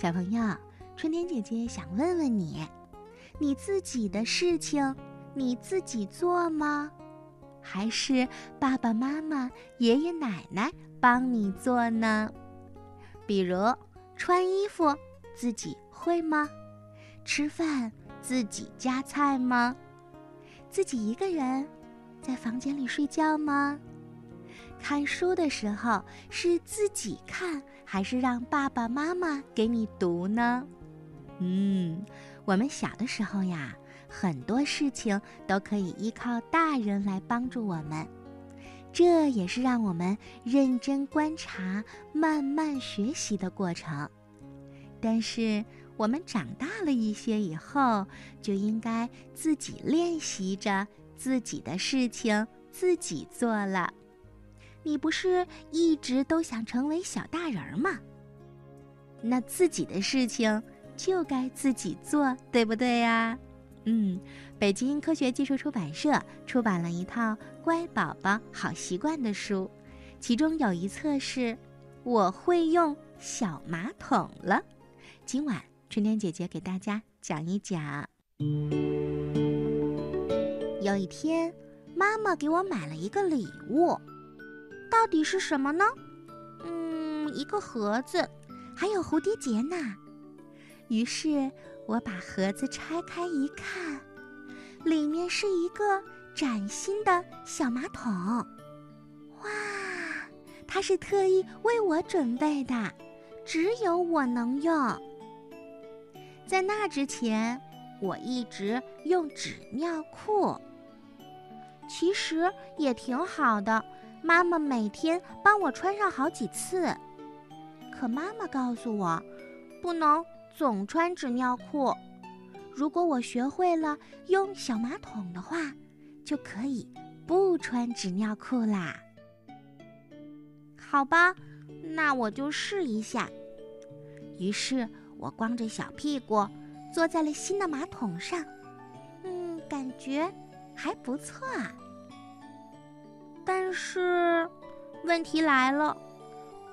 小朋友，春天姐姐想问问你：你自己的事情你自己做吗？还是爸爸妈妈、爷爷奶奶帮你做呢？比如穿衣服自己会吗？吃饭自己夹菜吗？自己一个人在房间里睡觉吗？看书的时候是自己看。还是让爸爸妈妈给你读呢？嗯，我们小的时候呀，很多事情都可以依靠大人来帮助我们，这也是让我们认真观察、慢慢学习的过程。但是我们长大了一些以后，就应该自己练习着自己的事情，自己做了。你不是一直都想成为小大人吗？那自己的事情就该自己做，对不对呀？嗯，北京科学技术出版社出版了一套《乖宝宝好习惯》的书，其中有一册是“我会用小马桶了”。今晚春天姐姐给大家讲一讲。有一天，妈妈给我买了一个礼物。到底是什么呢？嗯，一个盒子，还有蝴蝶结呢。于是我把盒子拆开一看，里面是一个崭新的小马桶。哇，它是特意为我准备的，只有我能用。在那之前，我一直用纸尿裤，其实也挺好的。妈妈每天帮我穿上好几次，可妈妈告诉我，不能总穿纸尿裤。如果我学会了用小马桶的话，就可以不穿纸尿裤啦。好吧，那我就试一下。于是我光着小屁股坐在了新的马桶上，嗯，感觉还不错啊。但是，问题来了，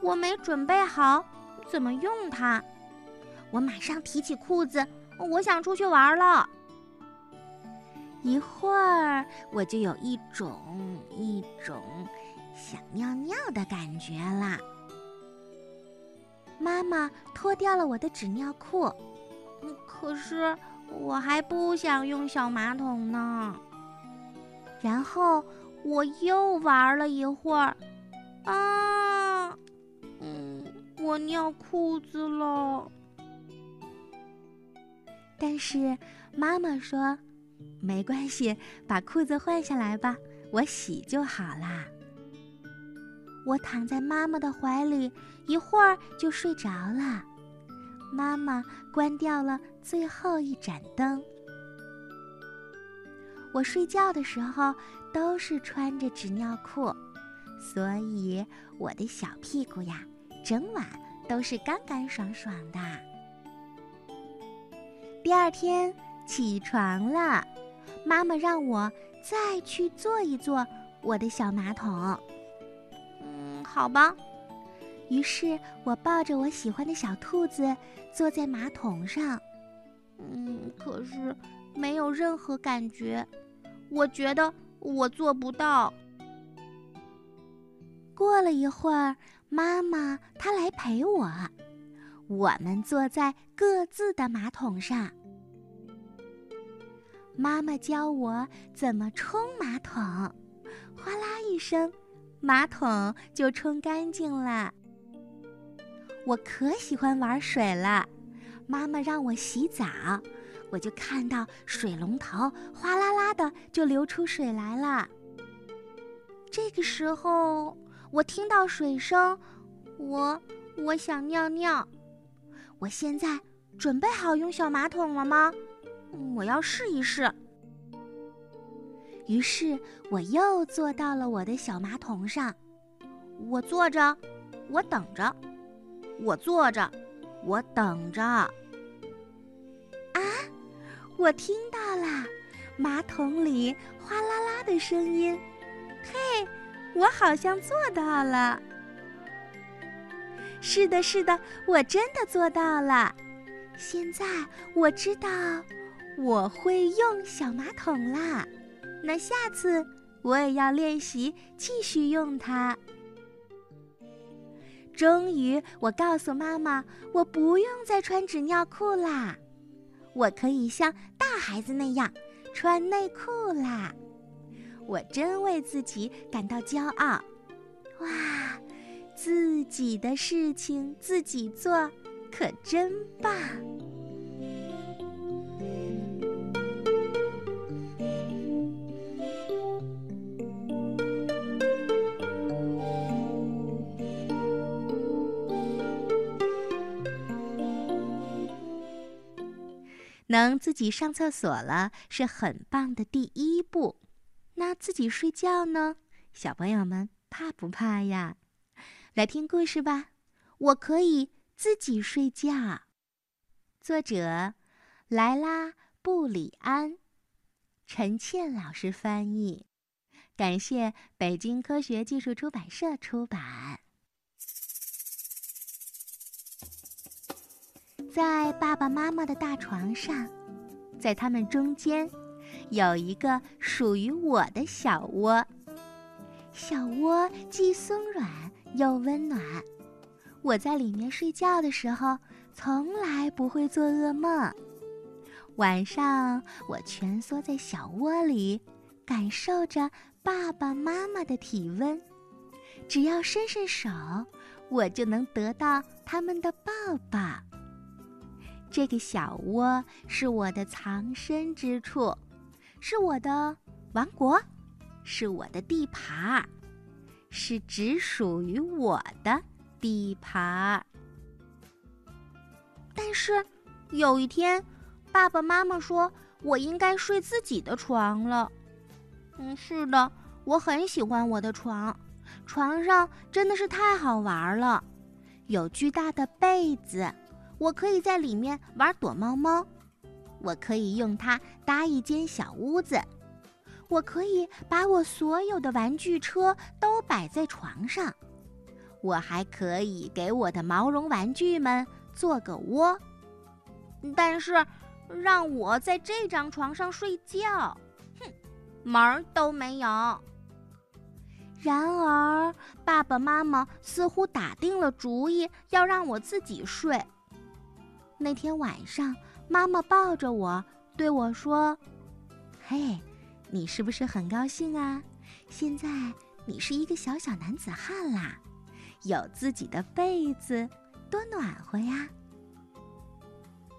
我没准备好怎么用它。我马上提起裤子，我想出去玩了。一会儿，我就有一种一种想尿尿的感觉啦。妈妈脱掉了我的纸尿裤，可是我还不想用小马桶呢。然后。我又玩了一会儿，啊，嗯，我尿裤子了。但是妈妈说，没关系，把裤子换下来吧，我洗就好啦。我躺在妈妈的怀里，一会儿就睡着了。妈妈关掉了最后一盏灯。我睡觉的时候。都是穿着纸尿裤，所以我的小屁股呀，整晚都是干干爽爽的。第二天起床了，妈妈让我再去坐一坐我的小马桶。嗯，好吧。于是我抱着我喜欢的小兔子坐在马桶上。嗯，可是没有任何感觉，我觉得。我做不到。过了一会儿，妈妈她来陪我，我们坐在各自的马桶上。妈妈教我怎么冲马桶，哗啦一声，马桶就冲干净了。我可喜欢玩水了，妈妈让我洗澡。我就看到水龙头哗啦啦的就流出水来了。这个时候，我听到水声，我我想尿尿。我现在准备好用小马桶了吗？我要试一试。于是我又坐到了我的小马桶上，我坐着，我等着，我坐着，我等着。我听到了马桶里哗啦啦的声音，嘿，我好像做到了。是的，是的，我真的做到了。现在我知道我会用小马桶啦。那下次我也要练习继续用它。终于，我告诉妈妈，我不用再穿纸尿裤啦，我可以像大孩子那样穿内裤啦。我真为自己感到骄傲。哇，自己的事情自己做，可真棒！能自己上厕所了是很棒的第一步，那自己睡觉呢？小朋友们怕不怕呀？来听故事吧，我可以自己睡觉。作者：莱拉·布里安，陈倩老师翻译，感谢北京科学技术出版社出版。在爸爸妈妈的大床上，在他们中间，有一个属于我的小窝。小窝既松软又温暖，我在里面睡觉的时候，从来不会做噩梦。晚上，我蜷缩在小窝里，感受着爸爸妈妈的体温，只要伸伸手，我就能得到他们的抱抱。这个小窝是我的藏身之处，是我的王国，是我的地盘，是只属于我的地盘。但是有一天，爸爸妈妈说我应该睡自己的床了。嗯，是的，我很喜欢我的床，床上真的是太好玩了，有巨大的被子。我可以在里面玩躲猫猫，我可以用它搭一间小屋子，我可以把我所有的玩具车都摆在床上，我还可以给我的毛绒玩具们做个窝。但是，让我在这张床上睡觉，哼，门儿都没有。然而，爸爸妈妈似乎打定了主意要让我自己睡。那天晚上，妈妈抱着我对我说：“嘿，你是不是很高兴啊？现在你是一个小小男子汉啦，有自己的被子，多暖和呀！”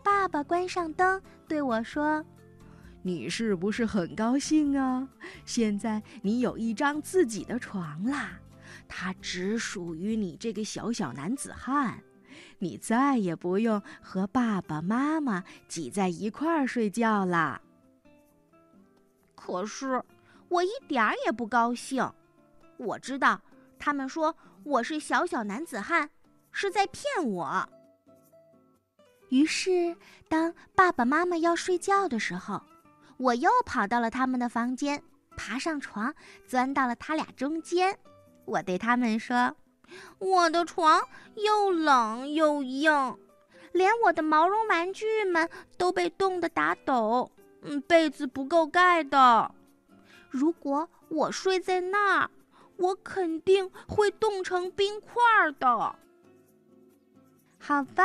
爸爸关上灯对我说：“你是不是很高兴啊？现在你有一张自己的床啦，它只属于你这个小小男子汉。”你再也不用和爸爸妈妈挤在一块儿睡觉啦。可是我一点儿也不高兴。我知道他们说我是小小男子汉，是在骗我。于是，当爸爸妈妈要睡觉的时候，我又跑到了他们的房间，爬上床，钻到了他俩中间。我对他们说。我的床又冷又硬，连我的毛绒玩具们都被冻得打抖。嗯，被子不够盖的。如果我睡在那儿，我肯定会冻成冰块的。好吧，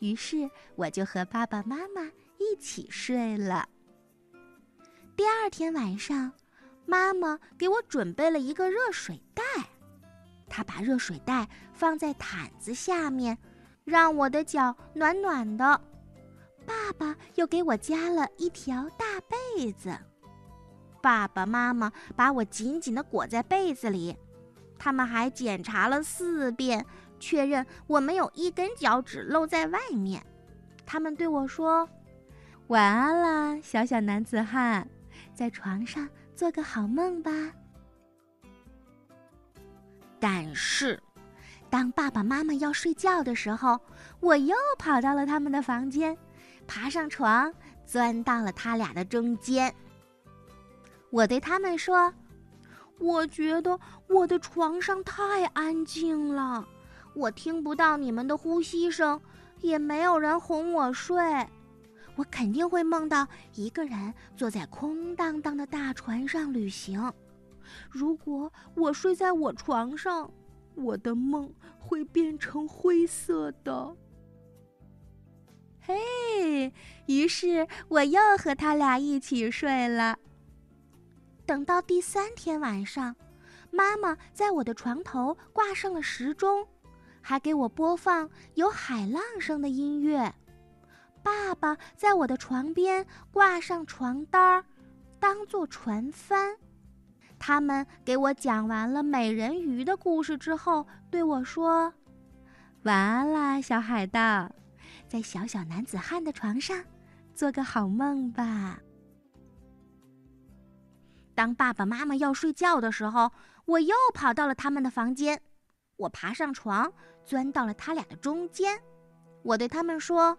于是我就和爸爸妈妈一起睡了。第二天晚上，妈妈给我准备了一个热水袋。他把热水袋放在毯子下面，让我的脚暖暖的。爸爸又给我加了一条大被子。爸爸妈妈把我紧紧地裹在被子里，他们还检查了四遍，确认我没有一根脚趾露在外面。他们对我说：“晚安啦，小小男子汉，在床上做个好梦吧。”但是，当爸爸妈妈要睡觉的时候，我又跑到了他们的房间，爬上床，钻到了他俩的中间。我对他们说：“我觉得我的床上太安静了，我听不到你们的呼吸声，也没有人哄我睡。我肯定会梦到一个人坐在空荡荡的大船上旅行。如果我睡在我床上，我的梦会变成灰色的。嘿，于是我又和他俩一起睡了。等到第三天晚上，妈妈在我的床头挂上了时钟，还给我播放有海浪声的音乐。爸爸在我的床边挂上床单儿，当做船帆。他们给我讲完了美人鱼的故事之后，对我说：“晚安啦，小海盗，在小小男子汉的床上，做个好梦吧。”当爸爸妈妈要睡觉的时候，我又跑到了他们的房间。我爬上床，钻到了他俩的中间。我对他们说：“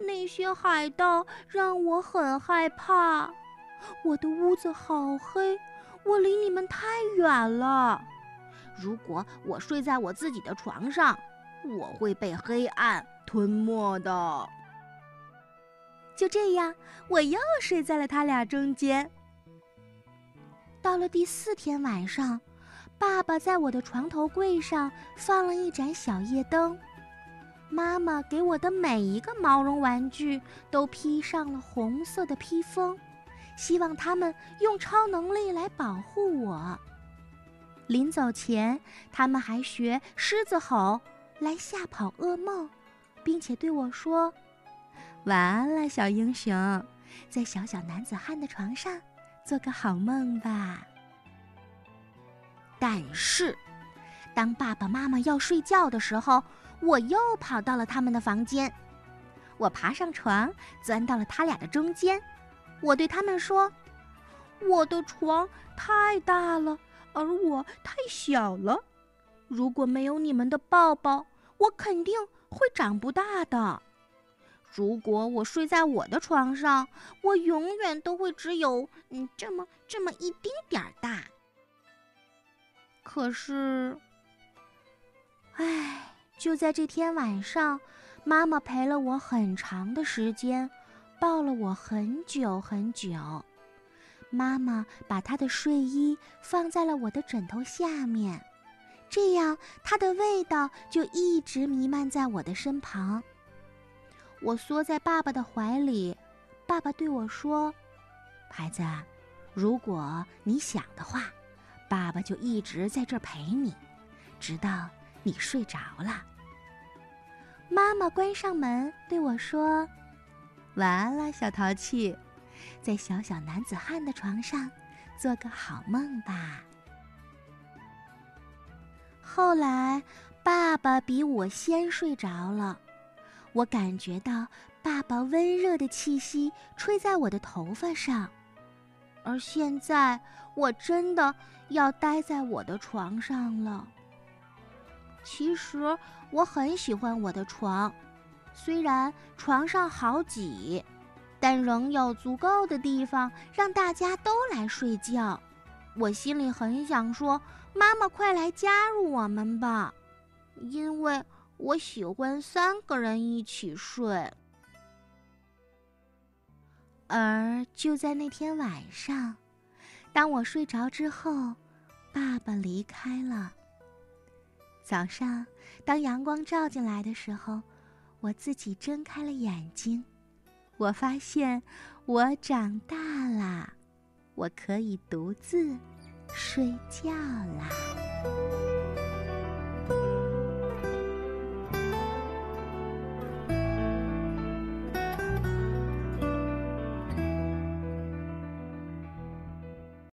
那些海盗让我很害怕，我的屋子好黑，我离你们太远了。如果我睡在我自己的床上，我会被黑暗吞没的。”就这样，我又睡在了他俩中间。到了第四天晚上，爸爸在我的床头柜上放了一盏小夜灯。妈妈给我的每一个毛绒玩具都披上了红色的披风，希望他们用超能力来保护我。临走前，他们还学狮子吼来吓跑噩梦，并且对我说：“晚安了，小英雄，在小小男子汉的床上。”做个好梦吧。但是，当爸爸妈妈要睡觉的时候，我又跑到了他们的房间。我爬上床，钻到了他俩的中间。我对他们说：“我的床太大了，而我太小了。如果没有你们的抱抱，我肯定会长不大的。”如果我睡在我的床上，我永远都会只有嗯这么这么一丁点儿大。可是，唉，就在这天晚上，妈妈陪了我很长的时间，抱了我很久很久。妈妈把她的睡衣放在了我的枕头下面，这样她的味道就一直弥漫在我的身旁。我缩在爸爸的怀里，爸爸对我说：“孩子，如果你想的话，爸爸就一直在这儿陪你，直到你睡着了。”妈妈关上门对我说：“晚安了，小淘气，在小小男子汉的床上做个好梦吧。”后来，爸爸比我先睡着了。我感觉到爸爸温热的气息吹在我的头发上，而现在我真的要待在我的床上了。其实我很喜欢我的床，虽然床上好挤，但仍有足够的地方让大家都来睡觉。我心里很想说：“妈妈，快来加入我们吧，因为。”我喜欢三个人一起睡，而就在那天晚上，当我睡着之后，爸爸离开了。早上，当阳光照进来的时候，我自己睁开了眼睛，我发现我长大了，我可以独自睡觉啦。